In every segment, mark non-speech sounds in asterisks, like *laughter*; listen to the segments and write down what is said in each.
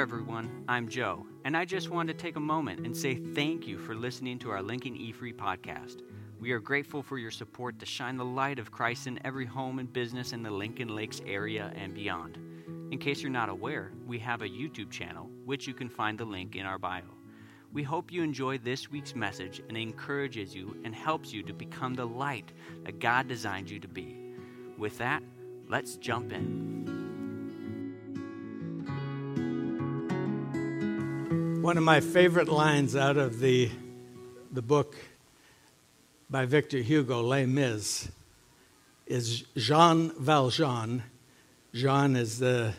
there, everyone. I'm Joe, and I just wanted to take a moment and say thank you for listening to our Lincoln E Free podcast. We are grateful for your support to shine the light of Christ in every home and business in the Lincoln Lakes area and beyond. In case you're not aware, we have a YouTube channel, which you can find the link in our bio. We hope you enjoy this week's message and encourages you and helps you to become the light that God designed you to be. With that, let's jump in. One of my favorite lines out of the, the book by Victor Hugo, Les Mis, is Jean Valjean. Jean is the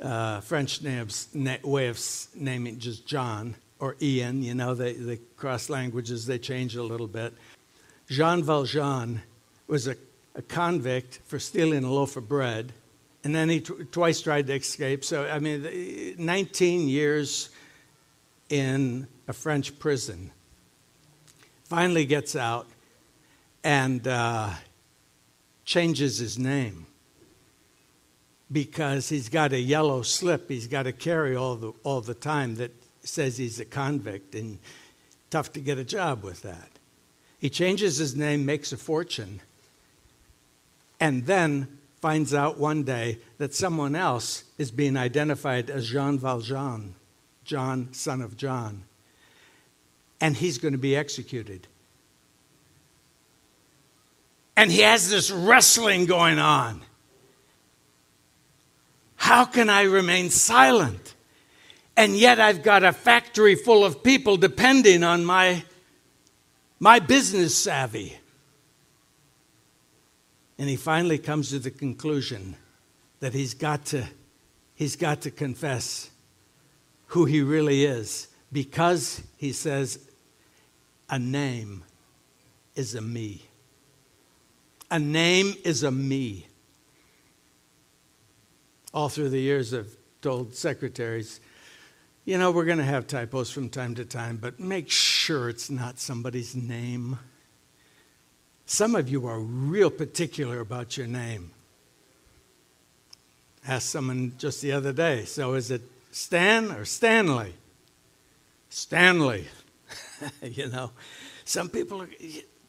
uh, French names, na- way of naming just John or Ian. You know, they, the cross languages, they change a little bit. Jean Valjean was a, a convict for stealing a loaf of bread and then he t- twice tried to escape. So, I mean, 19 years in a French prison. Finally gets out and uh, changes his name because he's got a yellow slip he's got to carry all the, all the time that says he's a convict, and tough to get a job with that. He changes his name, makes a fortune, and then finds out one day that someone else is being identified as Jean Valjean, John, son of John, and he's going to be executed. And he has this wrestling going on. How can I remain silent? And yet I've got a factory full of people depending on my, my business savvy. And he finally comes to the conclusion that he's got to, he's got to confess who he really is because he says, a name is a me. A name is a me. All through the years, I've told secretaries, you know, we're going to have typos from time to time, but make sure it's not somebody's name. Some of you are real particular about your name. Asked someone just the other day, so is it Stan or Stanley? Stanley. *laughs* you know, some people, are,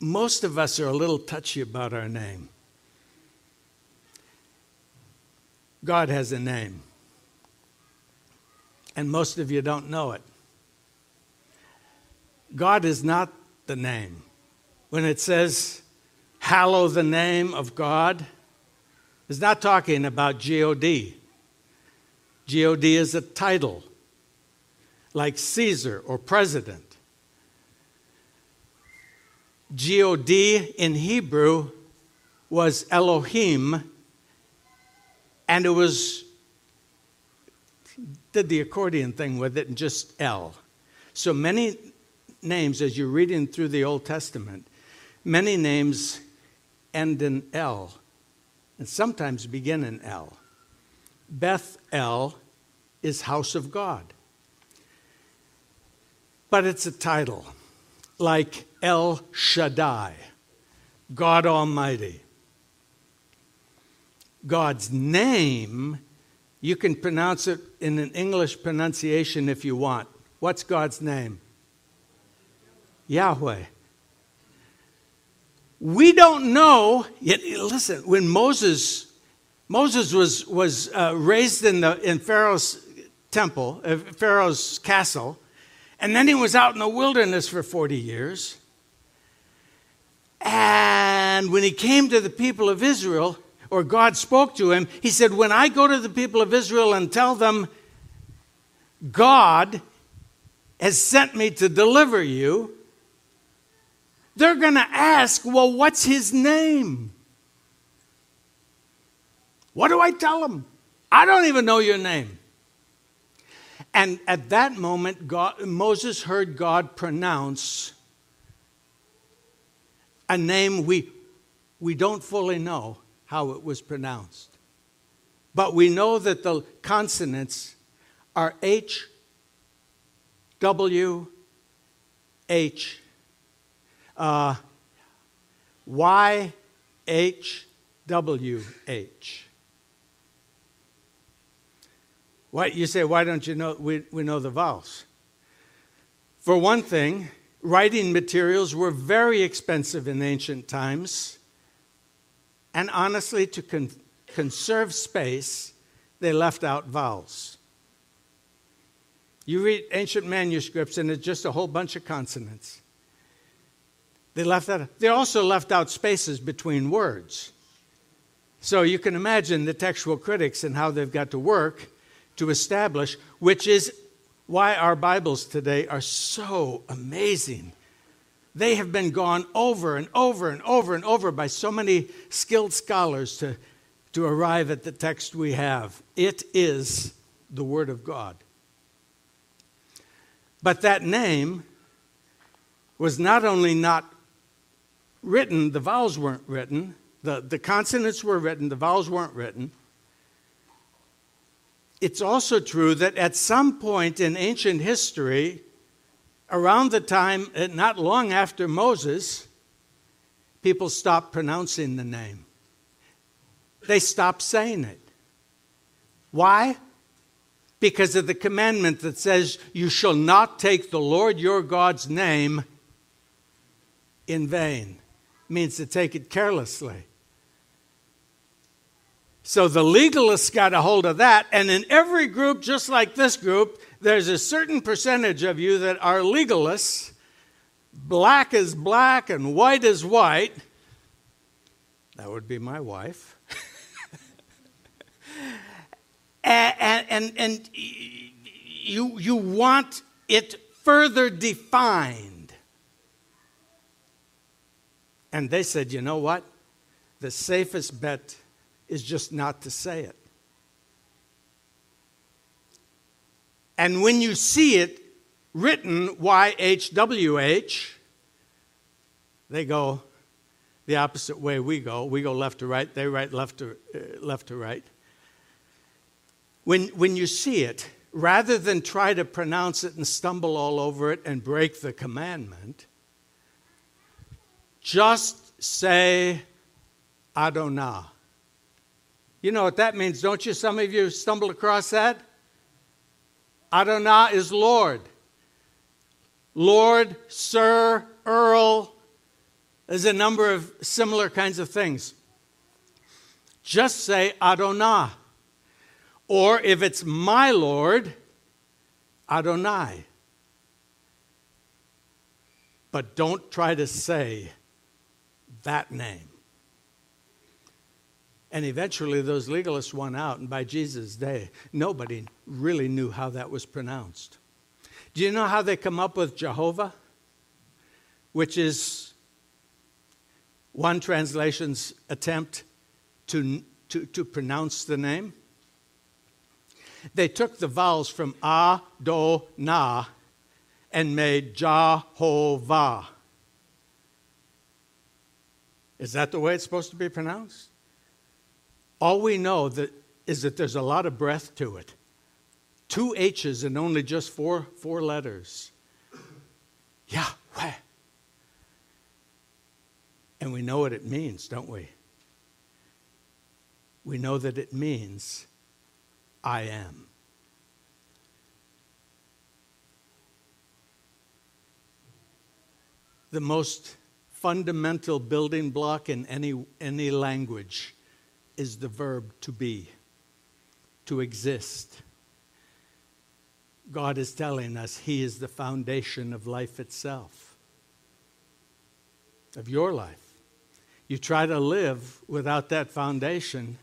most of us are a little touchy about our name. God has a name, and most of you don't know it. God is not the name. When it says, hallow the name of God, it's not talking about God. God is a title, like Caesar or president. God in Hebrew was Elohim, and it was, did the accordion thing with it, and just El. So many names, as you're reading through the Old Testament, many names end in El, and sometimes begin in El. Beth El is house of God. But it's a title, like El Shaddai, God Almighty. God's name, you can pronounce it in an English pronunciation if you want. What's God's name? Yahweh. We don't know, yet listen, when Moses Moses was, was uh, raised in, the, in Pharaoh's temple, uh, Pharaoh's castle, and then he was out in the wilderness for 40 years. And when he came to the people of Israel, or God spoke to him, he said, When I go to the people of Israel and tell them, God has sent me to deliver you, they're going to ask, Well, what's his name? What do I tell them? I don't even know your name. And at that moment, God, Moses heard God pronounce a name we, we don't fully know how it was pronounced. But we know that the consonants are H, W, H, uh, Y, H, W, H. Why, you say, why don't you know we, we know the vowels? For one thing, writing materials were very expensive in ancient times. And honestly, to con- conserve space, they left out vowels. You read ancient manuscripts, and it's just a whole bunch of consonants. They left out. They also left out spaces between words. So you can imagine the textual critics and how they've got to work to establish, which is why our Bibles today are so amazing. They have been gone over and over and over and over by so many skilled scholars to, to arrive at the text we have. It is the Word of God. But that name was not only not written, the vowels weren't written, the, the consonants were written, the vowels weren't written. It's also true that at some point in ancient history, around the time, uh, not long after Moses, people stopped pronouncing the name. They stopped saying it. Why? Because of the commandment that says, You shall not take the Lord your God's name in vain. It means to take it carelessly. So the legalists got a hold of that, and in every group, just like this group, there's a certain percentage of you that are legalists. Black is black and white is white. That would be my wife. *laughs* and, and, and, you, you want it further defined. And they said, you know what? The safest bet is just not to say it. And when you see it written YHWH, they go the opposite way we go. We go left to right, they write left to, uh, left to right. When, when you see it, rather than try to pronounce it and stumble all over it and break the commandment, just say Adonai. You know what that means, don't you? Some of you stumbled across that. Adonai is Lord. Lord, Sir, Earl. There's a number of similar kinds of things. Just say Adonai. Or if it's my Lord, Adonai. But don't try to say that name. And eventually, those legalists won out, and by Jesus' day, nobody really knew how that was pronounced. Do you know how they come up with Jehovah? Which is one translation's attempt to, to, to pronounce the name. They took the vowels from A, Do, Na and made Jehovah. Is that the way it's supposed to be pronounced? All we know that is that there's a lot of breath to it. Two H's and only just four, four letters. Yahweh. And we know what it means, don't we? We know that it means, I am. The most fundamental building block in any, any language is the verb to be, to exist. God is telling us He is the foundation of life itself, of your life. You try to live without that foundation,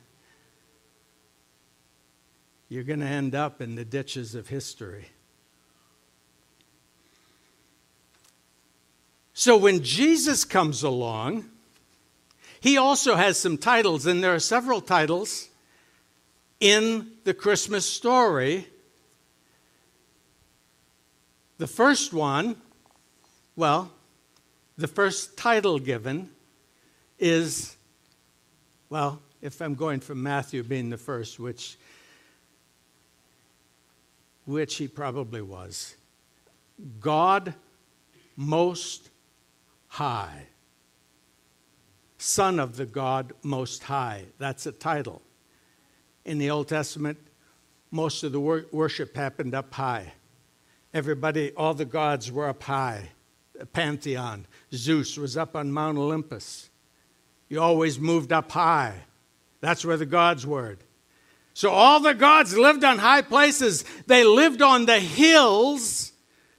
you're going to end up in the ditches of history. So when Jesus comes along, he also has some titles, and there are several titles in the Christmas story. The first one, well, the first title given is, well, if I'm going from Matthew being the first, which, which he probably was, God Most High. Son of the God Most High. That's a title. In the Old Testament, most of the wor- worship happened up high. Everybody, all the gods were up high. The pantheon. Zeus was up on Mount Olympus. You always moved up high. That's where the gods were. So all the gods lived on high places. They lived on the hills.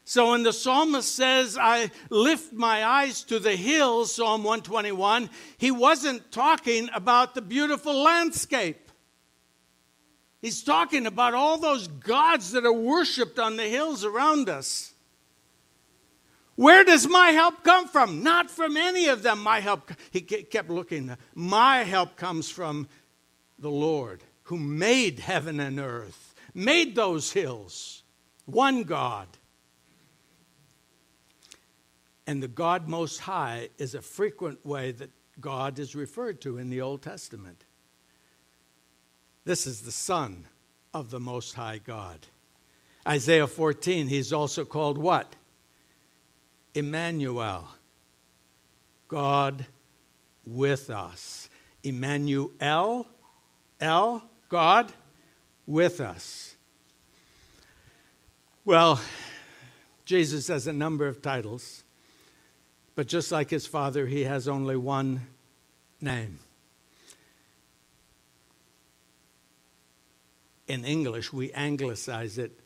So when the psalmist says, I lift my eyes to the hills, Psalm 121, he wasn't talking about the beautiful landscape. He's talking about all those gods that are worshiped on the hills around us. Where does my help come from? Not from any of them. My help, he kept looking. My help comes from the Lord who made heaven and earth, made those hills. One God. And the God Most High is a frequent way that God is referred to in the Old Testament. This is the Son of the Most High God. Isaiah 14, he's also called what? Emmanuel. God with us. Emmanuel, El, God with us. Well, Jesus has a number of titles, but just like his father, he has only one name. in English, we anglicize it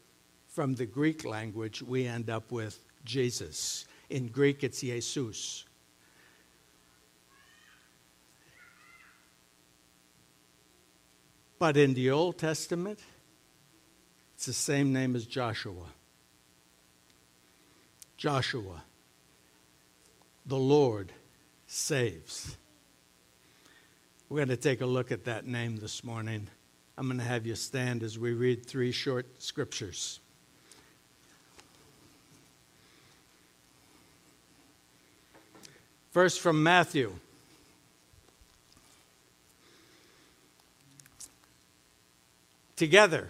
from the Greek language, we end up with Jesus. In Greek, it's Jesus. But in the Old Testament, it's the same name as Joshua. Joshua, the Lord saves. We're going to take a look at that name this morning. I'm going to have you stand as we read three short scriptures. First from Matthew. Together.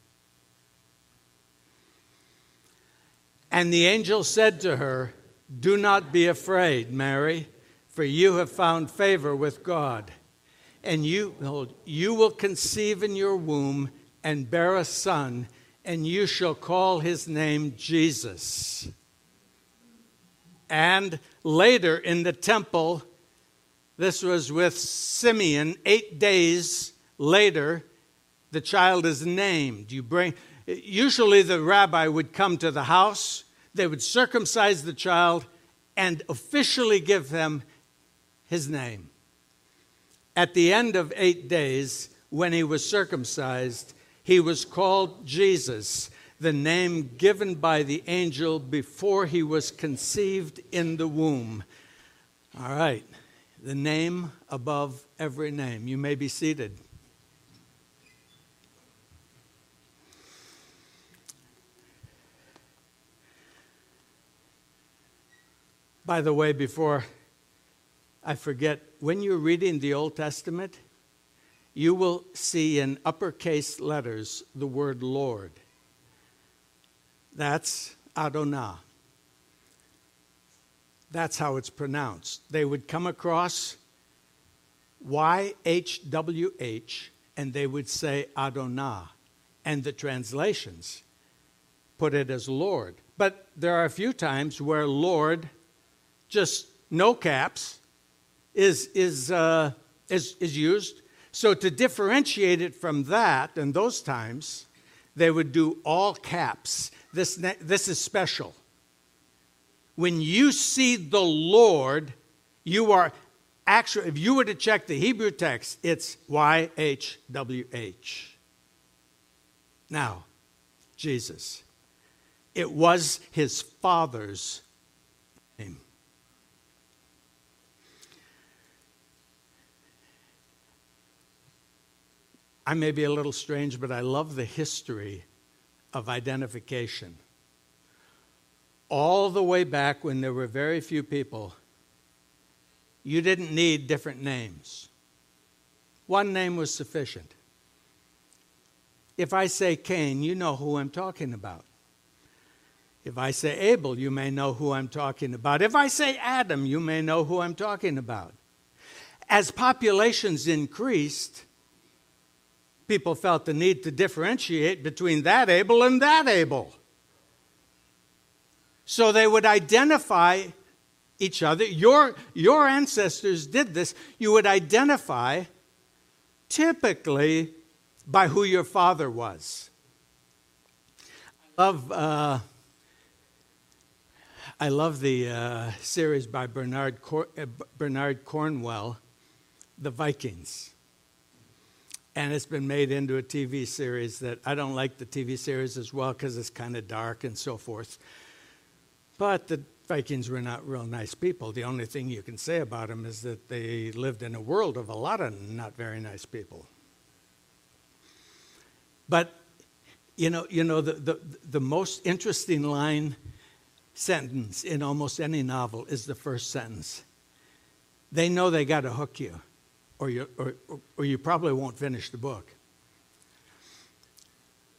And the angel said to her, Do not be afraid, Mary, for you have found favor with God. And you, you will conceive in your womb and bear a son, and you shall call his name Jesus. And later in the temple, this was with Simeon, eight days later, the child is named. You bring, usually the rabbi would come to the house, they would circumcise the child, and officially give them his name. At the end of eight days, when he was circumcised, he was called Jesus, the name given by the angel before he was conceived in the womb. All right, the name above every name. You may be seated. By the way, before I forget, when you're reading the Old Testament, you will see in uppercase letters the word Lord. That's Adonai. That's how it's pronounced. They would come across YHWH and they would say Adonai. And the translations put it as Lord. But there are a few times where Lord, just no caps, is, is, uh, is, is used so, to differentiate it from that, and those times, they would do all caps. This, this is special. When you see the Lord, you are actually, if you were to check the Hebrew text, it's YHWH. Now, Jesus. It was his father's I may be a little strange, but I love the history of identification. All the way back when there were very few people, you didn't need different names. One name was sufficient. If I say Cain, you know who I'm talking about. If I say Abel, you may know who I'm talking about. If I say Adam, you may know who I'm talking about. As populations increased, people felt the need to differentiate between that Abel and that Abel. So they would identify each other. Your, your ancestors did this. You would identify typically by who your father was. I love, uh, I love the uh, series by Bernard, Cor- uh, Bernard Cornwell, The Vikings. And it's been made into a TV series that I don't like the TV series as well because it's kind of dark and so forth. But the Vikings were not real nice people. The only thing you can say about them is that they lived in a world of a lot of not very nice people. But you know, you know the, the, the most interesting line sentence in almost any novel is the first sentence. They know they got to hook you, or you, or, or you probably won't finish the book.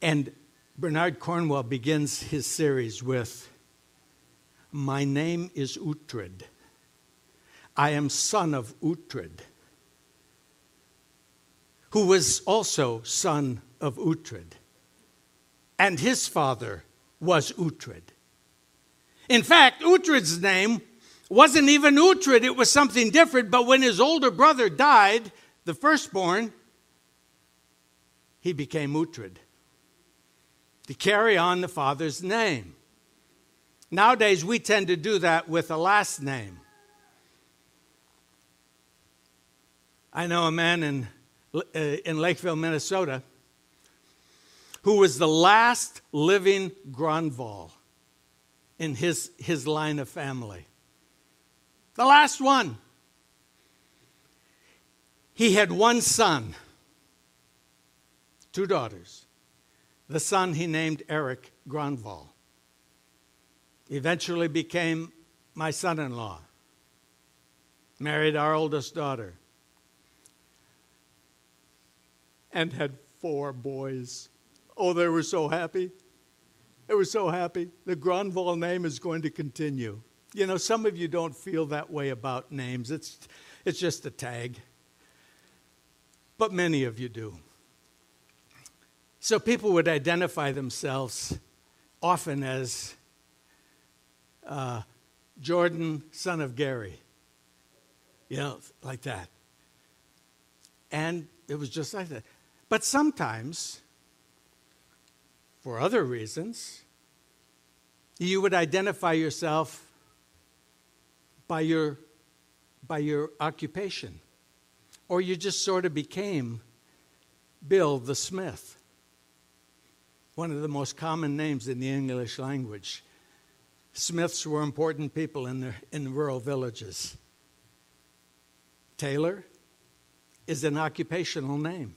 And Bernard Cornwell begins his series with My name is Uhtred. I am son of Uhtred, who was also son of Uhtred. And his father was Uhtred. In fact, Uhtred's name wasn't even Uhtred, it was something different. But when his older brother died, the firstborn, he became Uhtred to carry on the father's name. Nowadays, we tend to do that with a last name. I know a man in, uh, in Lakeville, Minnesota who was the last living Gronvall in his, his line of family. The last one. He had one son, two daughters. The son he named Eric Gronvall. Eventually became my son in law. Married our oldest daughter. And had four boys. Oh, they were so happy. They were so happy. The Gronvall name is going to continue. You know, some of you don't feel that way about names, it's, it's just a tag. But many of you do. So people would identify themselves often as uh, Jordan, son of Gary. You know, like that. And it was just like that. But sometimes for other reasons. You would identify yourself by your, by your occupation, or you just sort of became Bill the Smith, one of the most common names in the English language. Smiths were important people in the, in rural villages. Taylor is an occupational name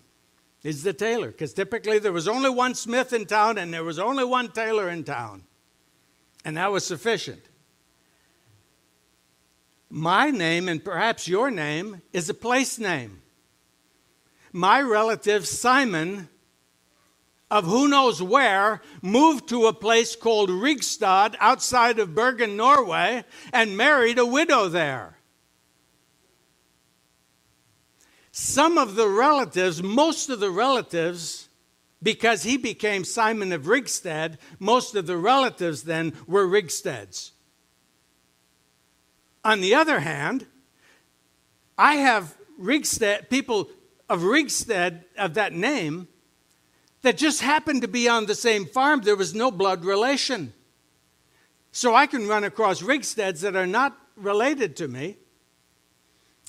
is the tailor, because typically there was only one smith in town and there was only one tailor in town. And that was sufficient. My name, and perhaps your name, is a place name. My relative Simon, of who knows where, moved to a place called Rigstad outside of Bergen, Norway, and married a widow there. some of the relatives, most of the relatives, because he became Simon of Rigstad, most of the relatives then were Rigstads. On the other hand, I have Rigstad, people of Rigstad of that name that just happened to be on the same farm. There was no blood relation. So I can run across Rigstads that are not related to me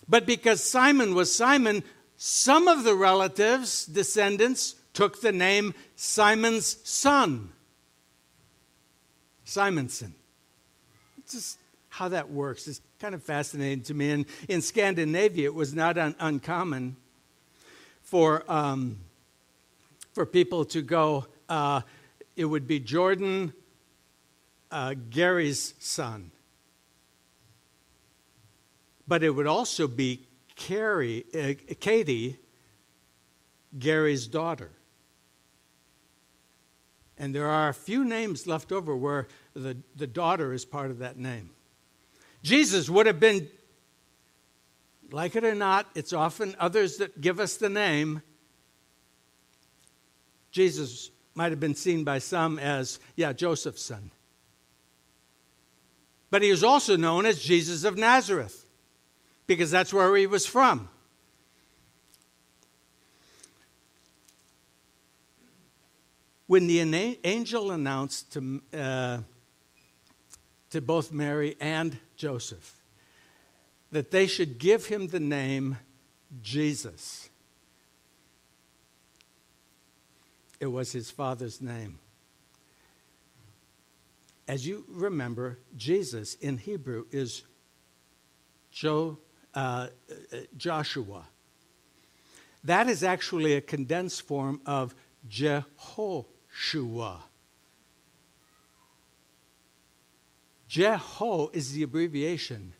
but because Simon was Simon, some of the relatives, descendants, took the name Simon's son. Simonson. It's just how that works is kind of fascinating to me. And in Scandinavia, it was not un- uncommon for, um, for people to go, uh, it would be Jordan, uh, Gary's son. But it would also be Carrie, uh, Katie, Gary's daughter. And there are a few names left over where the, the daughter is part of that name. Jesus would have been, like it or not, it's often others that give us the name. Jesus might have been seen by some as, yeah, Joseph's son. But he was also known as Jesus of Nazareth because that's where he was from. When the angel announced to, uh, to both Mary and Joseph that they should give him the name Jesus, it was his father's name. As you remember, Jesus in Hebrew is Jo, uh, Joshua. That is actually a condensed form of Jehoshua. Jeho is the abbreviation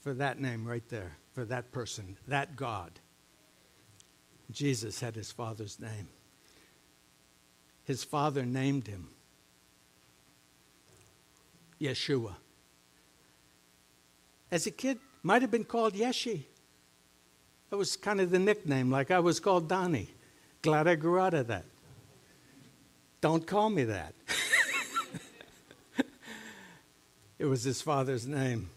for that name right there, for that person, that God. Jesus had his father's name. His father named him Yeshua. As a kid, might have been called Yeshi. That was kind of the nickname, like I was called Donnie. Glad I grew out of that. Don't call me that. *laughs* it was his father's name.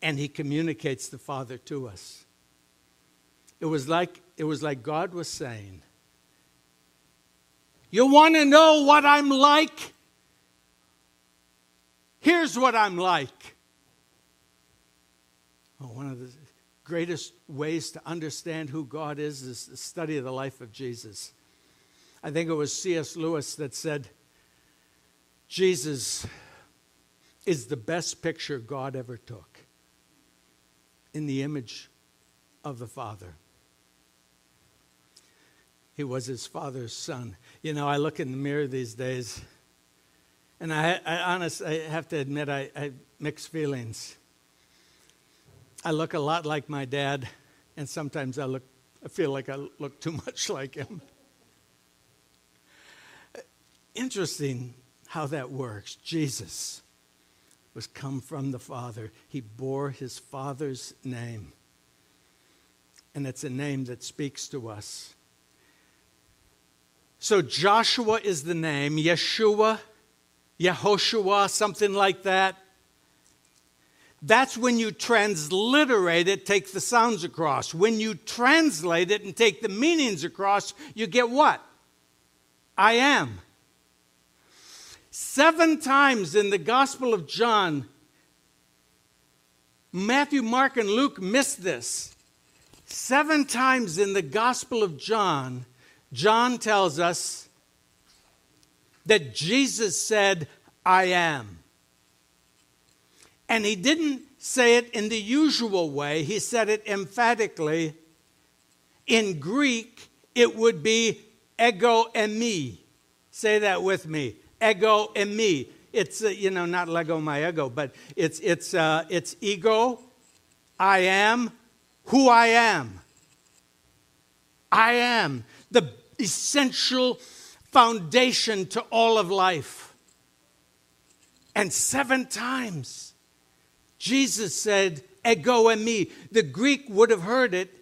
And he communicates the Father to us. It was like, it was like God was saying, You want to know what I'm like? Here's what I'm like. Oh, one of the greatest ways to understand who God is is the study of the life of Jesus. I think it was C.S. Lewis that said, Jesus is the best picture God ever took in the image of the Father. He was his father's son. You know, I look in the mirror these days and I, I honestly have to admit, I, I mixed feelings. I look a lot like my dad, and sometimes I look, I feel like I look too *laughs* much like him. Interesting how that works. Jesus was come from the Father. He bore his Father's name. And it's a name that speaks to us. So Joshua is the name, Yeshua Yehoshua, something like that. That's when you transliterate it, take the sounds across. When you translate it and take the meanings across, you get what? I am. Seven times in the Gospel of John, Matthew, Mark, and Luke missed this. Seven times in the Gospel of John, John tells us that Jesus said, I am. And he didn't say it in the usual way, he said it emphatically. In Greek, it would be ego eimi. Say that with me. Ego eimi. It's, uh, you know, not Lego my ego, but it's, it's, uh, it's ego, I am, who I am. I am. The essential foundation to all of life. And seven times, Jesus said, Ego eimi. The Greek would have heard it.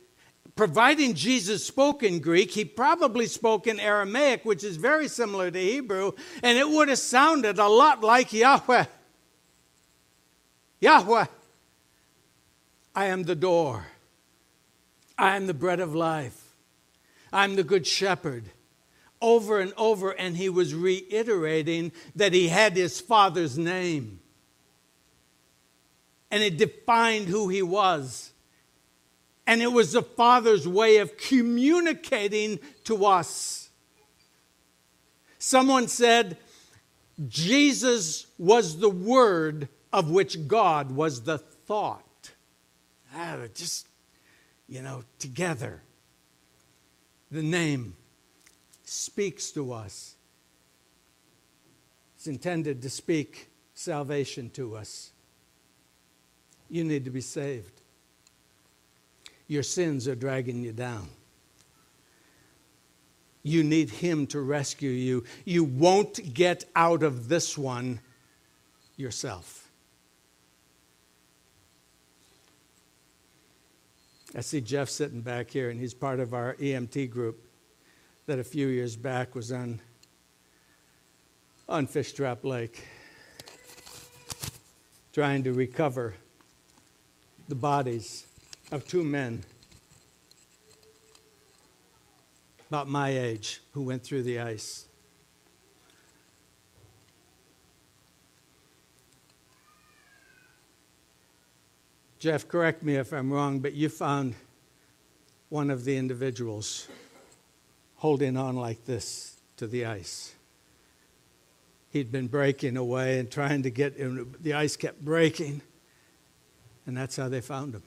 Providing Jesus spoke in Greek, he probably spoke in Aramaic, which is very similar to Hebrew, and it would have sounded a lot like Yahweh. Yahweh, I am the door. I am the bread of life. I'm the good shepherd over and over, and he was reiterating that he had his father's name. And it defined who he was. And it was the father's way of communicating to us. Someone said, Jesus was the word of which God was the thought. Ah, just, you know, together. The name speaks to us. It's intended to speak salvation to us. You need to be saved. Your sins are dragging you down. You need Him to rescue you. You won't get out of this one yourself. I see Jeff sitting back here, and he's part of our EMT group that a few years back was on, on Fish Trap Lake trying to recover the bodies of two men about my age who went through the ice. Jeff, correct me if I'm wrong, but you found one of the individuals holding on like this to the ice. He'd been breaking away and trying to get, and the ice kept breaking, and that's how they found him.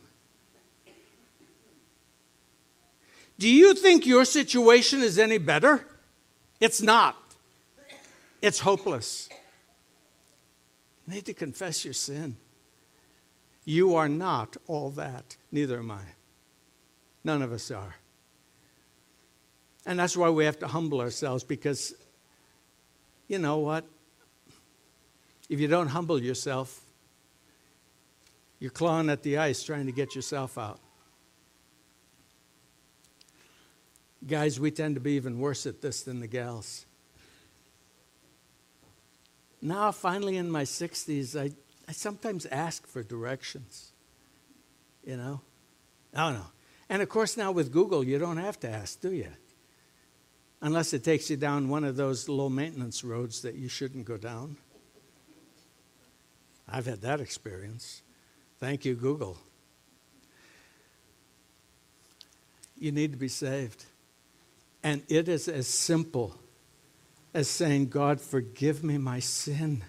Do you think your situation is any better? It's not. It's hopeless. You need to confess your sin. You are not all that. Neither am I. None of us are. And that's why we have to humble ourselves because, you know what? If you don't humble yourself, you're clawing at the ice trying to get yourself out. Guys, we tend to be even worse at this than the gals. Now, finally, in my 60s, I I sometimes ask for directions. You know? I don't know. And of course, now with Google, you don't have to ask, do you? Unless it takes you down one of those low maintenance roads that you shouldn't go down. I've had that experience. Thank you, Google. You need to be saved. And it is as simple as saying, God, forgive me my sin.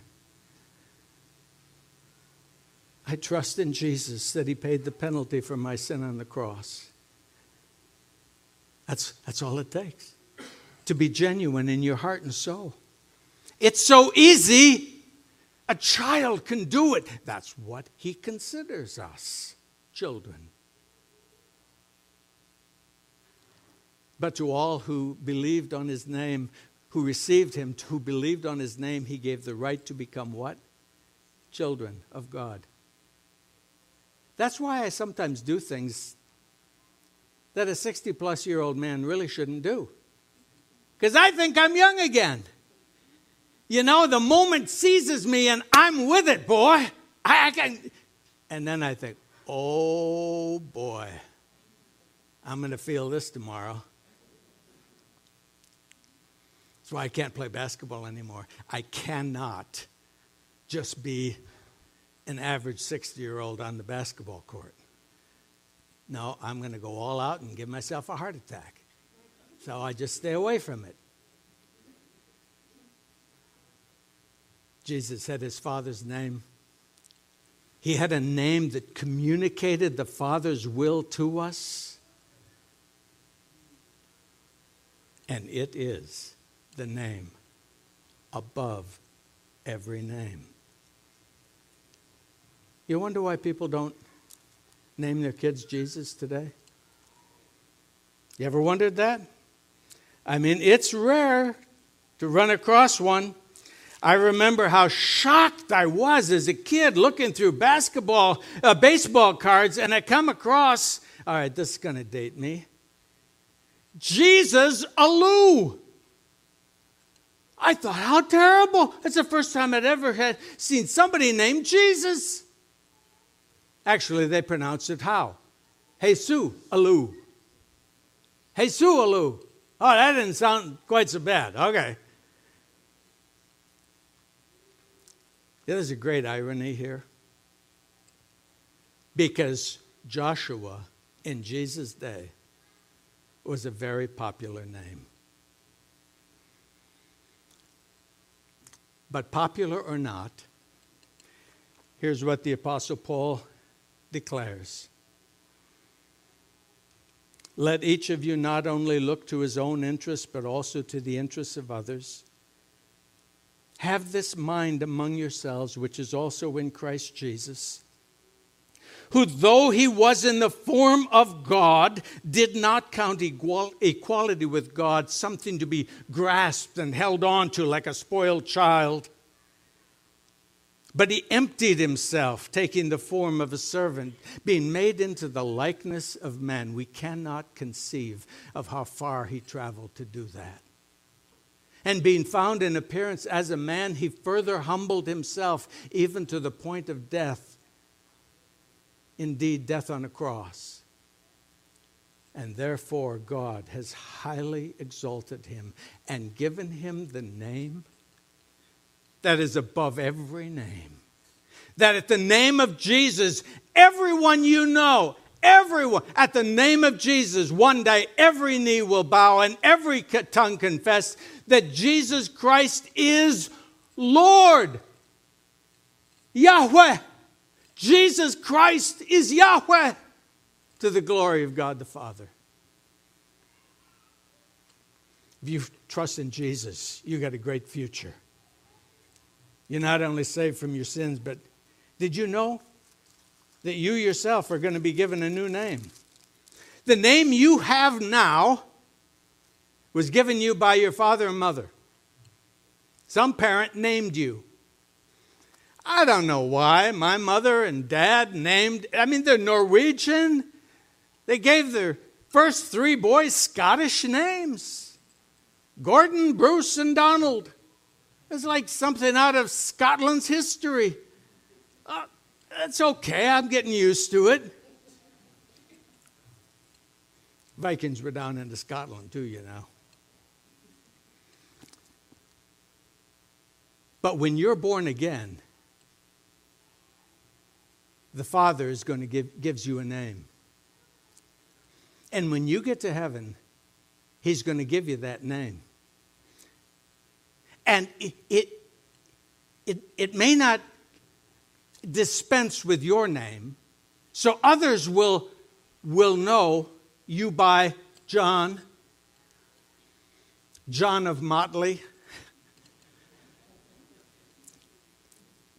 I trust in Jesus that He paid the penalty for my sin on the cross. That's, that's all it takes to be genuine in your heart and soul. It's so easy. A child can do it. That's what He considers us children. But to all who believed on His name, who received Him, who believed on His name, He gave the right to become what? Children of God. That's why I sometimes do things that a 60 plus year old man really shouldn't do. Because I think I'm young again. You know, the moment seizes me and I'm with it, boy. I, I can. And then I think, oh boy, I'm going to feel this tomorrow. That's why I can't play basketball anymore. I cannot just be an average 60 year old on the basketball court. No, I'm going to go all out and give myself a heart attack. So I just stay away from it. Jesus had his Father's name. He had a name that communicated the Father's will to us. And it is the name above every name. You wonder why people don't name their kids Jesus today? You ever wondered that? I mean, it's rare to run across one. I remember how shocked I was as a kid looking through basketball, uh, baseball cards, and I come across, all right, this is going to date me, Jesus Alou. I thought, how terrible. That's the first time I'd ever had seen somebody named Jesus. Actually, they pronounced it how? Jesus Alou. Jesus Alou. Oh, that didn't sound quite so bad. Okay. There's a great irony here. Because Joshua in Jesus' day was a very popular name. But popular or not, here's what the Apostle Paul declares Let each of you not only look to his own interests, but also to the interests of others. Have this mind among yourselves, which is also in Christ Jesus, who, though he was in the form of God, did not count equal, equality with God something to be grasped and held on to like a spoiled child. But he emptied himself, taking the form of a servant, being made into the likeness of men. We cannot conceive of how far he traveled to do that. And being found in appearance as a man, he further humbled himself, even to the point of death. Indeed, death on a cross. And therefore, God has highly exalted him and given him the name that is above every name. That at the name of Jesus, everyone you know, everyone, at the name of Jesus, one day every knee will bow and every tongue confess that Jesus Christ is Lord. Yahweh. Jesus Christ is Yahweh to the glory of God the Father. If you trust in Jesus, you got a great future. You're not only saved from your sins, but did you know that you yourself are going to be given a new name? The name you have now was given you by your father and mother. Some parent named you. I don't know why. My mother and dad named, I mean, they're Norwegian. They gave their first three boys Scottish names Gordon, Bruce, and Donald. It's like something out of Scotland's history. Uh, that's okay, I'm getting used to it. Vikings were down into Scotland too, you know. But when you're born again, the Father is going to give gives you a name. And when you get to heaven, He's going to give you that name. And it, it, it, it may not dispense with your name, so others will, will know you by John, John of Motley.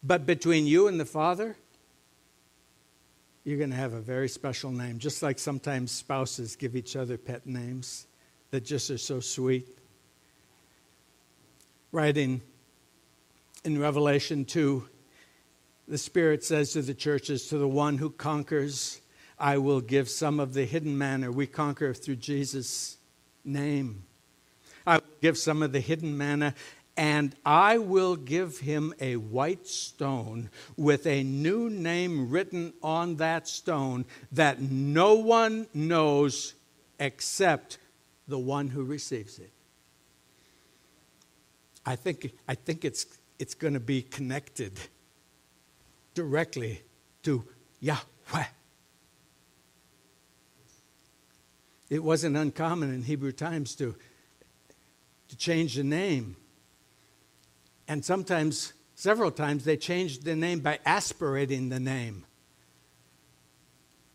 But between you and the Father, you're going to have a very special name, just like sometimes spouses give each other pet names that just are so sweet writing in Revelation 2, the Spirit says to the churches, To the one who conquers, I will give some of the hidden manna. We conquer through Jesus' name. I will give some of the hidden manna, and I will give him a white stone with a new name written on that stone that no one knows except the one who receives it. I think, I think it's, it's going to be connected directly to Yahweh. It wasn't uncommon in Hebrew times to, to change the name. And sometimes, several times, they changed the name by aspirating the name.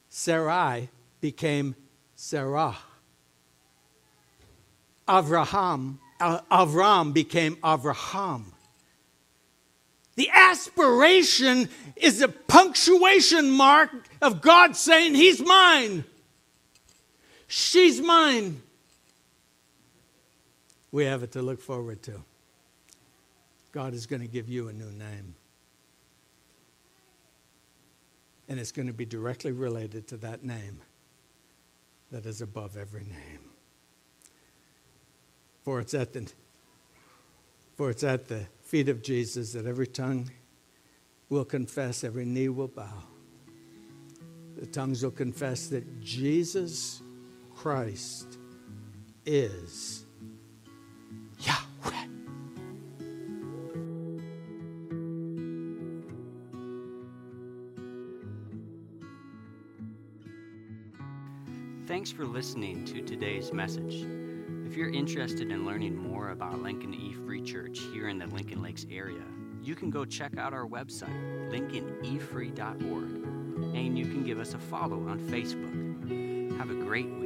Sarai became Sarah. Avraham uh, Avram became Avraham. The aspiration is a punctuation mark of God saying, He's mine. She's mine. We have it to look forward to. God is going to give you a new name. And it's going to be directly related to that name that is above every name. For it's at the for it's at the feet of Jesus that every tongue will confess, every knee will bow. The tongues will confess that Jesus Christ is Thanks for listening to today's message. If you're interested in learning more about Lincoln E Free Church here in the Lincoln Lakes area, you can go check out our website, lincolnefree.org, and you can give us a follow on Facebook. Have a great week.